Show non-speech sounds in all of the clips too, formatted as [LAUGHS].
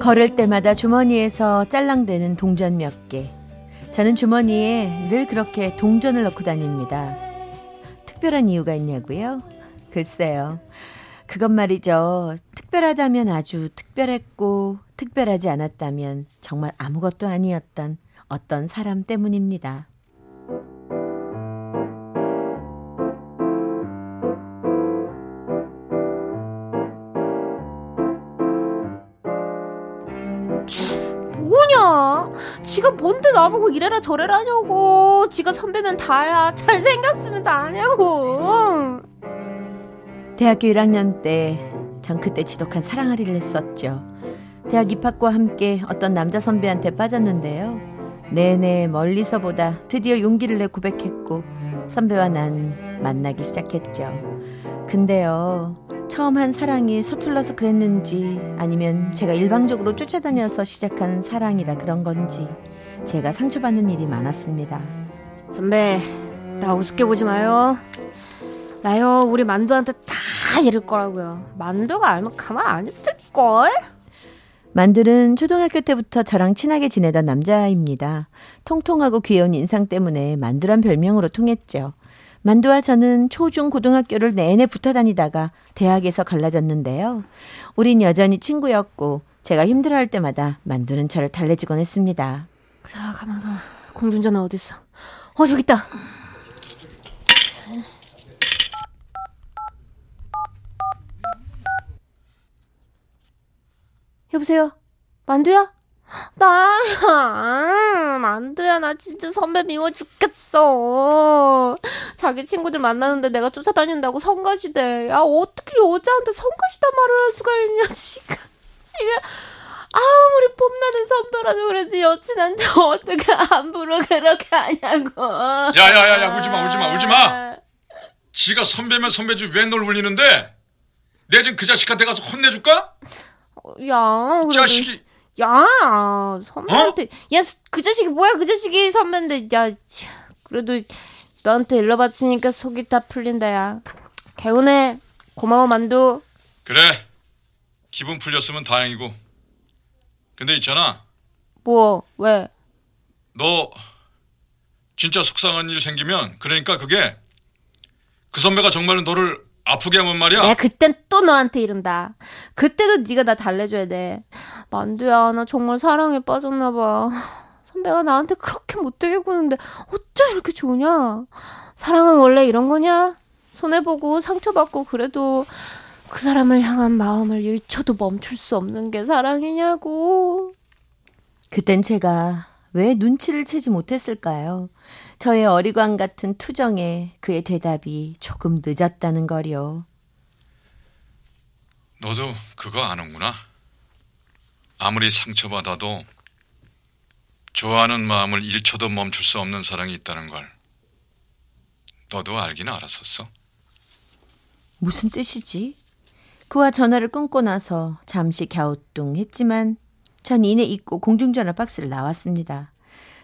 걸을 때마다 주머니에서 짤랑대는 동전 몇 개. 저는 주머니에 늘 그렇게 동전을 넣고 다닙니다. 특별한 이유가 있냐고요? 글쎄요. 그것 말이죠. 특별하다면 아주 특별했고, 특별하지 않았다면 정말 아무것도 아니었던 어떤 사람 때문입니다. 지가 뭔데 나보고 이래라 저래라 하냐고. 지가 선배면 다야. 잘생겼으면 다냐고. 대학교 1학년 때 전 그때 지독한 사랑아리를 했었죠. 대학 입학과 함께 어떤 남자 선배한테 빠졌는데요. 내내 멀리서 보다 드디어 용기를 내 고백했고 선배와 난 만나기 시작했죠. 근데요. 처음 한 사랑이 서툴러서 그랬는지 아니면 제가 일방적으로 쫓아다녀서 시작한 사랑이라 그런 건지 제가 상처받는 일이 많았습니다. 선배, 나 우습게 보지 마요. 나요, 우리 만두한테 다 이럴 거라고요. 만두가 알면 가만 안 있을걸? 만두는 초등학교 때부터 저랑 친하게 지내던 남자입니다. 통통하고 귀여운 인상 때문에 만두란 별명으로 통했죠. 만두와 저는 초중 고등학교를 내내 붙어 다니다가 대학에서 갈라졌는데요. 우린 여전히 친구였고 제가 힘들어할 때마다 만두는 저를 달래주곤 했습니다. 자, 가만 가만. 공중전화 어디 있어? 어, 저기 있다. 여보세요? 만두야? 나야 만두야 나 진짜 선배 미워 죽겠어 자기 친구들 만나는데 내가 쫓아다닌다고 성가시대. 야 어떻게 여자한테 성가시단 말을 할 수가 있냐 [LAUGHS] 지금. 지금 아무리 폼나는 선배라도 그러지 여친한테 [LAUGHS] 어떻게 함부로 그렇게 하냐고. 야야야야 울지마 울지마 울지마. 지가 선배면 선배지 왜 널 울리는데? 내 지금 그 자식한테 가서 혼내줄까? 야 그래도... 자식이. 야, 선배한테, 어? 야, 그 자식이 뭐야, 그 자식이 선배인데, 야, 그래도 너한테 일러 바치니까 속이 다 풀린다, 야. 개운해. 고마워, 만두. 그래. 기분 풀렸으면 다행이고. 근데 있잖아. 뭐, 왜? 너, 진짜 속상한 일 생기면, 그러니까 그게, 그 선배가 정말로 너를 아프게 하면 말이야. 내가 그땐 또 너한테 이른다. 그때도 네가 나 달래줘야 돼. 만두야, 나 정말 사랑에 빠졌나 봐. 선배가 나한테 그렇게 못되게 구는데 어쩜 이렇게 좋으냐? 사랑은 원래 이런 거냐? 손해보고 상처받고 그래도 그 사람을 향한 마음을 1초도 멈출 수 없는 게 사랑이냐고. 그땐 제가 왜 눈치를 채지 못했을까요? 저의 어리광 같은 투정에 그의 대답이 조금 늦었다는 거요. 너도 그거 아는구나. 아무리 상처받아도 좋아하는 마음을 1초도 멈출 수 없는 사랑이 있다는 걸. 너도 알긴 알았었어. 무슨 뜻이지? 그와 전화를 끊고 나서 잠시 갸우뚱했지만 전 이내 잊고 공중전화 박스를 나왔습니다.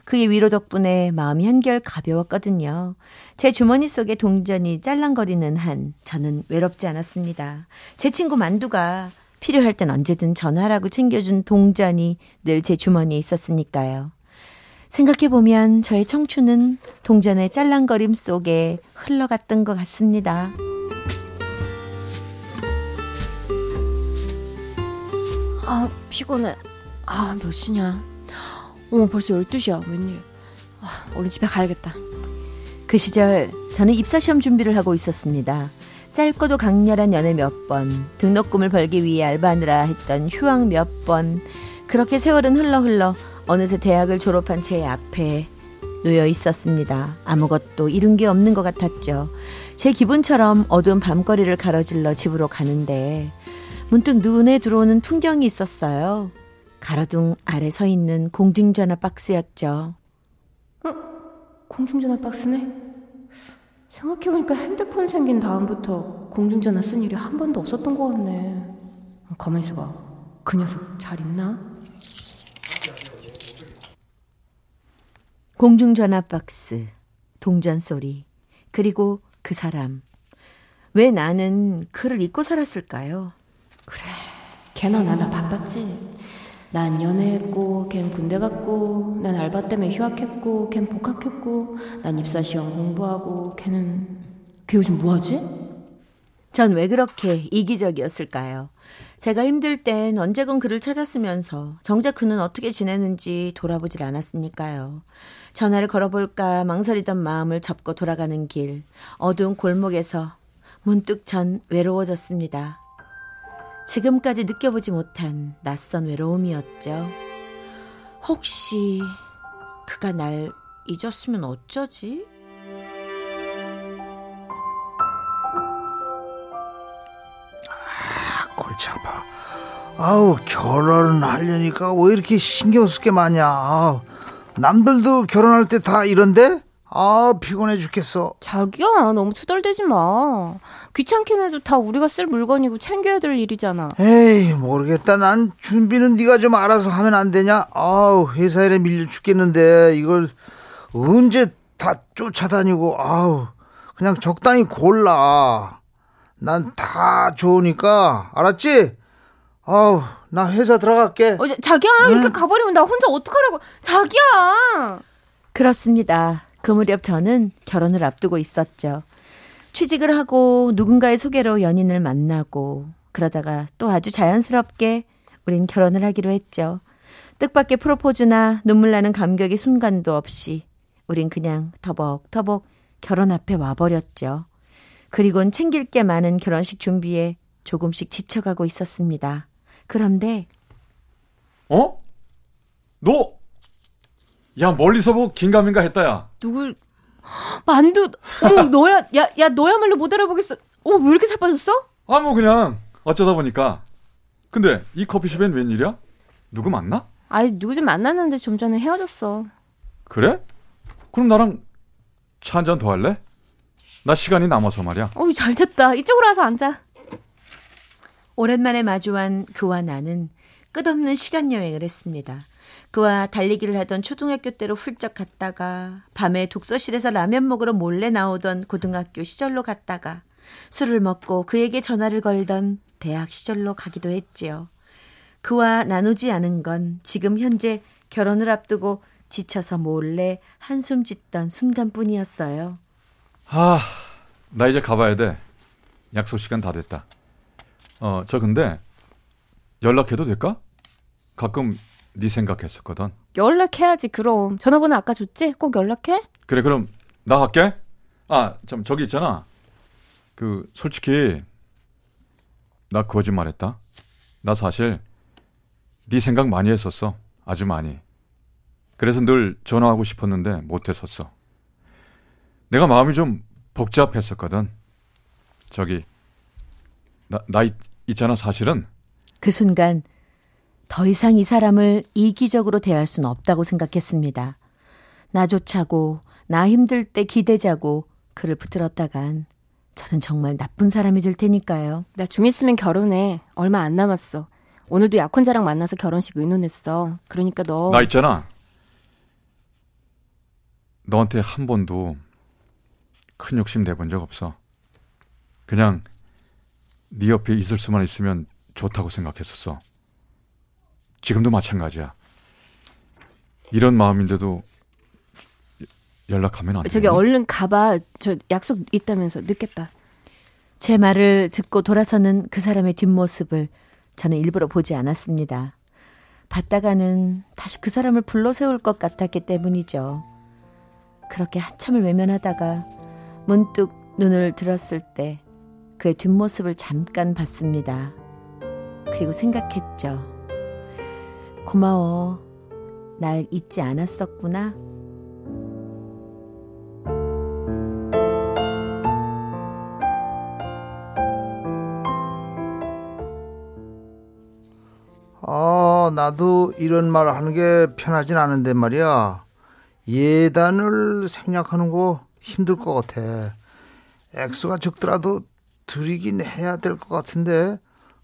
그의 위로 덕분에 마음이 한결 가벼웠거든요. 제 주머니 속에 동전이 짤랑거리는 한 저는 외롭지 않았습니다. 제 친구 만두가 필요할 땐 언제든 전화라고 챙겨준 동전이 늘 제 주머니에 있었으니까요. 생각해보면 저의 청춘은 동전의 짤랑거림 속에 흘러갔던 것 같습니다. 아, 피곤해. 아, 몇 시냐. 어머 벌써 12시야 웬일 아, 얼른 집에 가야겠다 그 시절 저는 입사시험 준비를 하고 있었습니다 짧고도 강렬한 연애 몇 번, 등록금을 벌기 위해 알바하느라 했던 휴학 몇 번, 그렇게 세월은 흘러 흘러 어느새 대학을 졸업한 제 앞에 놓여 있었습니다. 아무것도 잃은 게 없는 것 같았죠. 제 기분처럼 어두운 밤거리를 가로질러 집으로 가는데 문득 눈에 들어오는 풍경이 있었어요. 가로등 아래 서 있는 공중전화 박스였죠. 공중전화 박스네? 생각해보니까 핸드폰 생긴 다음부터 공중전화 쓴 일이 한 번도 없었던 것 같네. 가만히 있어 봐. 그 녀석 잘 있나? 공중전화 박스, 동전 소리, 그리고 그 사람. 왜 나는 그를 잊고 살았을까요? 걔나 나나 바빴지. 난 연애했고, 걘 군대 갔고, 난 알바 때문에 휴학했고, 걘 복학했고, 난 입사 시험 공부하고, 걔는 걔 요즘 뭐하지? 전 왜 그렇게 이기적이었을까요? 제가 힘들 땐 언제건 그를 찾았으면서 정작 그는 어떻게 지내는지 돌아보질 않았으니까요. 전화를 걸어볼까 망설이던 마음을 접고 돌아가는 길, 어두운 골목에서 문득 전 외로워졌습니다. 지금까지 느껴보지 못한 낯선 외로움이었죠. 혹시 그가 날 잊었으면 어쩌지? 아우 결혼을 하려니까 왜 이렇게 신경 쓸 게 많냐. 아우, 남들도 결혼할 때 다 이런데? 아 피곤해 죽겠어. 자기야, 너무 투덜대지 마. 귀찮긴 해도 다 우리가 쓸 물건이고 챙겨야 될 일이잖아. 에이 모르겠다. 난 준비는 네가 좀 알아서 하면 안 되냐? 아우 회사 일에 밀려 죽겠는데 이걸 언제 다 쫓아다니고 아우 그냥 적당히 골라. 난 다 좋으니까 알았지? 아우 나 회사 들어갈게. 어, 자- 자기야, 이렇게 가버리면 나 혼자 어떡하라고. 자기야! 그렇습니다. 그 무렵 저는 결혼을 앞두고 있었죠. 취직을 하고 누군가의 소개로 연인을 만나고 그러다가 또 아주 자연스럽게 우린 결혼을 하기로 했죠. 뜻밖의 프로포즈나 눈물 나는 감격의 순간도 없이 우린 그냥 터벅터벅 결혼 앞에 와버렸죠. 그리곤 챙길 게 많은 결혼식 준비에 조금씩 지쳐가고 있었습니다. 그런데 어? 너? 야 멀리서 보고 긴가민가 했다야. 누굴 만두 어머 [LAUGHS] 너야 야 야 너야말로 못 알아보겠어 어머 왜 이렇게 살 빠졌어? 아 뭐 그냥 어쩌다 보니까. 근데 이 커피숍엔 웬일이야? 누구 만나? 아이 누구 좀 만났는데 좀 전에 헤어졌어 그래? 그럼 나랑 차 한 잔 더 할래? 나 시간이 남아서 말이야. 어이 잘됐다 이쪽으로 와서 앉아 오랜만에 마주한 그와 나는 끝없는 시간 여행을 했습니다. 그와 달리기를 하던 초등학교 때로 훌쩍 갔다가 밤에 독서실에서 라면 먹으러 몰래 나오던 고등학교 시절로 갔다가 술을 먹고 그에게 전화를 걸던 대학 시절로 가기도 했지요. 그와 나누지 않은 건 지금 현재 결혼을 앞두고 지쳐서 몰래 한숨 짓던 순간뿐이었어요. 아, 나 이제 가봐야 돼. 약속 시간 다 됐다. 어, 저 근데 연락해도 될까? 가끔 네 생각했었거든. 연락해야지 그럼 전화번호 아까 줬지? 꼭 연락해? 그래, 그럼 나 갈게. 아, 참 저기 있잖아. 그 솔직히 나 거짓말했다. 나 사실 네 생각 많이 했었어. 아주 많이. 그래서 늘 전화하고 싶었는데 못 했었어. 내가 마음이 좀 복잡했었거든. 저기 나, 나 있, 있잖아 사실은 그 순간 더 이상 이 사람을 이기적으로 대할 수는 없다고 생각했습니다. 나조차고 나 힘들 때 기대자고 그를 붙들었다간 저는 정말 나쁜 사람이 될 테니까요. 나 좀 있으면 결혼해 얼마 안 남았어 오늘도 약혼자랑 만나서 결혼식 의논했어 그러니까 너 나 있잖아. 너한테 한 번도 큰 욕심 내본 적 없어. 그냥 네 옆에 있을 수만 있으면 좋다고 생각했었어. 지금도 마찬가지야. 이런 마음인데도 연락하면 안 돼. 저기 얼른 가봐 저 약속 있다면서 늦겠다 제 말을 듣고 돌아서는 그 사람의 뒷모습을 저는 일부러 보지 않았습니다. 봤다가는 다시 그 사람을 불러 세울 것 같았기 때문이죠. 그렇게 한참을 외면하다가 문득 눈을 들었을 때 그의 뒷모습을 잠깐 봤습니다. 그리고 생각했죠. 고마워. 날 잊지 않았었구나. 아, 나도 이런 말 하는 게 편하진 않은데 말이야. 예단을 생략하는 거 힘들 것 같아. 액수가 적더라도 드리긴 해야 될 것 같은데.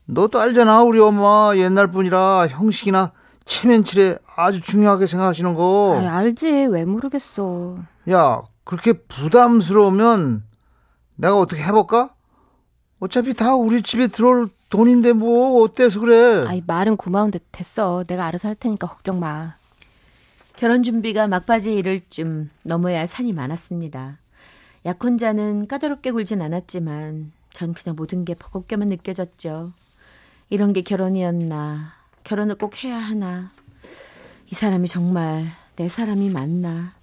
너도 알잖아, 우리 엄마 옛날 분이라 형식이나 체면치레 아주 중요하게 생각하시는 거. 아이, 알지. 왜 모르겠어. 야, 그렇게 부담스러우면 내가 어떻게 해볼까? 어차피 다 우리 집에 들어올 돈인데 뭐 어때서 그래? 아이, 말은 고마운데 됐어. 내가 알아서 할 테니까 걱정 마. 결혼 준비가 막바지에 이를 쯤 넘어야 할 산이 많았습니다. 약혼자는 까다롭게 굴진 않았지만 전 그냥 모든 게 버겁게만 느껴졌죠. 이런 게 결혼이었나? 결혼을 꼭 해야 하나? 이 사람이 정말 내 사람이 맞나?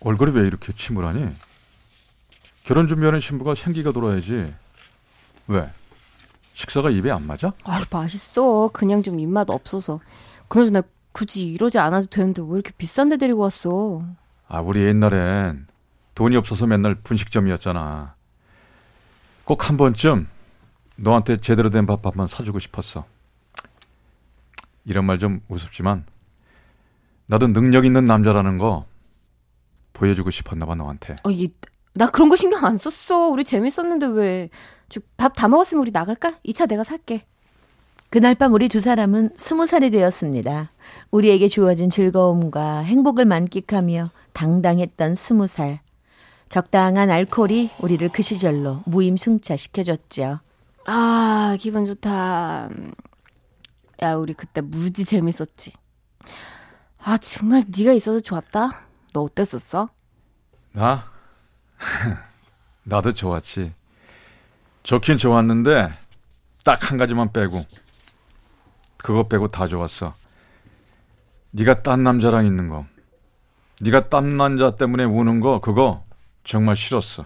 얼굴이 왜 이렇게 침울하니? 결혼 준비하는 신부가 생기가 돌아야지. 왜? 식사가 입에 안 맞아? 아이, 맛있어. 그냥 좀 입맛 없어서. 그나저나 굳이 이러지 않아도 되는데 왜 이렇게 비싼 데 데리고 왔어? 아, 우리 옛날엔 돈이 없어서 맨날 분식점이었잖아. 꼭 한 번쯤 너한테 제대로 된 밥 한번 사주고 싶었어. 이런 말 좀 우습지만 나도 능력 있는 남자라는 거 보여주고 싶었나 봐 너한테. 어, 이, 나 그런 거 신경 안 썼어. 우리 재밌었는데 왜. 밥 다 먹었으면 우리 나갈까? 이차 내가 살게. 그날 밤 우리 두 사람은 스무 살이 되었습니다. 우리에게 주어진 즐거움과 행복을 만끽하며 당당했던 스무 살. 적당한 알코올이 우리를 그 시절로 무임승차 시켜줬죠. 아, 기분 좋다. 야, 우리 그때 무지 재밌었지. 아, 정말 네가 있어서 좋았다. 너 어땠었어? 나? [LAUGHS] 나도 좋았지. 좋긴 좋았는데 딱 한 가지만 빼고 그거 빼고 다 좋았어. 네가 딴 남자랑 있는 거. 네가 딴 남자 때문에 우는 거 그거 정말 싫었어.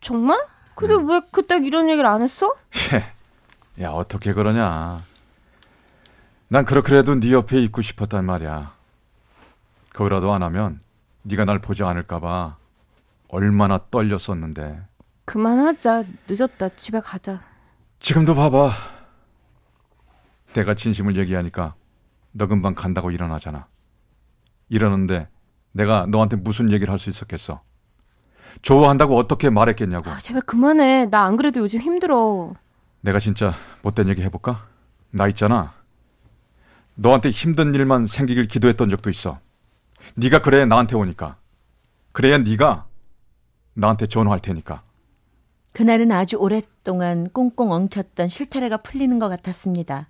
정말? 근데 왜 그때 이런 얘기를 안 했어? 야 어떻게 그러냐. 난 그렇게라도 네 옆에 있고 싶었단 말이야. 그거라도 안 하면 네가 날 보지 않을까봐 얼마나 떨렸었는데. 그만하자. 늦었다. 집에 가자. 지금도 봐봐. 내가 진심을 얘기하니까 너 금방 간다고 일어나잖아. 이러는데 내가 너한테 무슨 얘기를 할 수 있었겠어? 좋아한다고 어떻게 말했겠냐고. 아, 제발 그만해. 나 안 그래도 요즘 힘들어. 내가 진짜 못된 얘기 해볼까? 나 있잖아. 너한테 힘든 일만 생기길 기도했던 적도 있어. 네가 그래야 나한테 오니까. 그래야 네가 나한테 전화할 테니까. 그날은 아주 오랫동안 꽁꽁 엉켰던 실타래가 풀리는 것 같았습니다.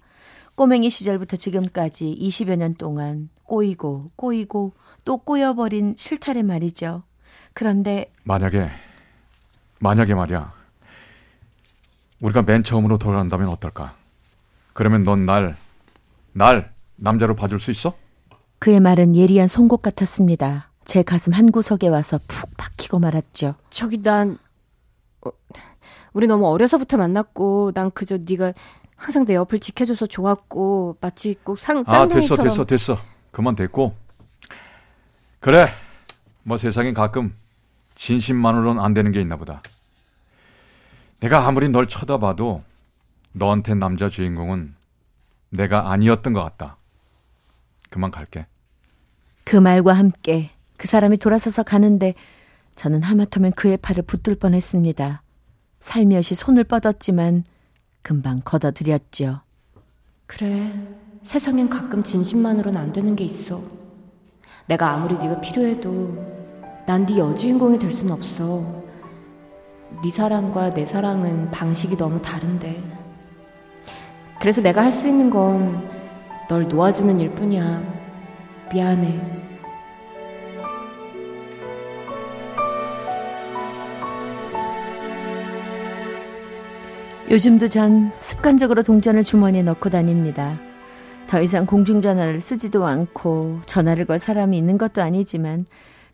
꼬맹이 시절부터 지금까지 20여 년 동안 꼬이고 꼬이고 또 꼬여버린 실타래 말이죠. 그런데 만약에 만약에 말이야. 우리가 맨 처음으로 돌아간다면 어떨까? 그러면 넌 날 날 남자로 봐줄 수 있어? 그의 말은 예리한 송곳 같았습니다. 제 가슴 한 구석에 와서 푹 박히고 말았죠. 저기 난 어, 우리 너무 어려서부터 만났고 난 그저 네가 항상 내 옆을 지켜줘서 좋았고 마치 꼭상 아 됐어 쌍둥이처럼 됐어 됐어 그만 됐고 그래 뭐 세상엔 가끔 진심만으로는 안 되는 게 있나 보다 내가 아무리 널 쳐다봐도 너한테 남자 주인공은 내가 아니었던 것 같다 그만 갈게 그 말과 함께 그 사람이 돌아서서 가는데 저는 하마터면 그의 팔을 붙들 뻔했습니다. 살며시 손을 뻗었지만 금방 걷어들였죠. 그래, 세상엔 가끔 진심만으로는 안 되는 게 있어. 내가 아무리 네가 필요해도 난 네 여주인공이 될 순 없어. 네 사랑과 내 사랑은 방식이 너무 다른데. 그래서 내가 할 수 있는 건 널 놓아주는 일뿐이야. 미안해. 요즘도 전 습관적으로 동전을 주머니에 넣고 다닙니다. 더 이상 공중전화를 쓰지도 않고 전화를 걸 사람이 있는 것도 아니지만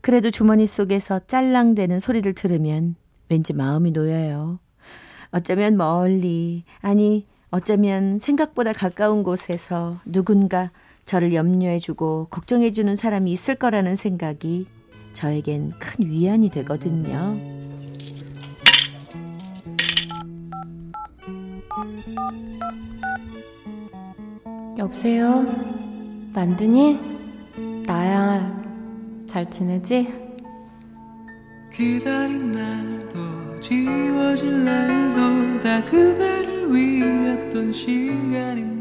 그래도 주머니 속에서 짤랑대는 소리를 들으면 왠지 마음이 놓여요. 어쩌면 멀리, 아니, 어쩌면 생각보다 가까운 곳에서 누군가 저를 염려해주고 걱정해주는 사람이 있을 거라는 생각이 저에겐 큰 위안이 되거든요. 여보세요? 만드니? 나야. 잘 지내지? 기다린 날도 지워질 날도 다 그대를 위했던 시간인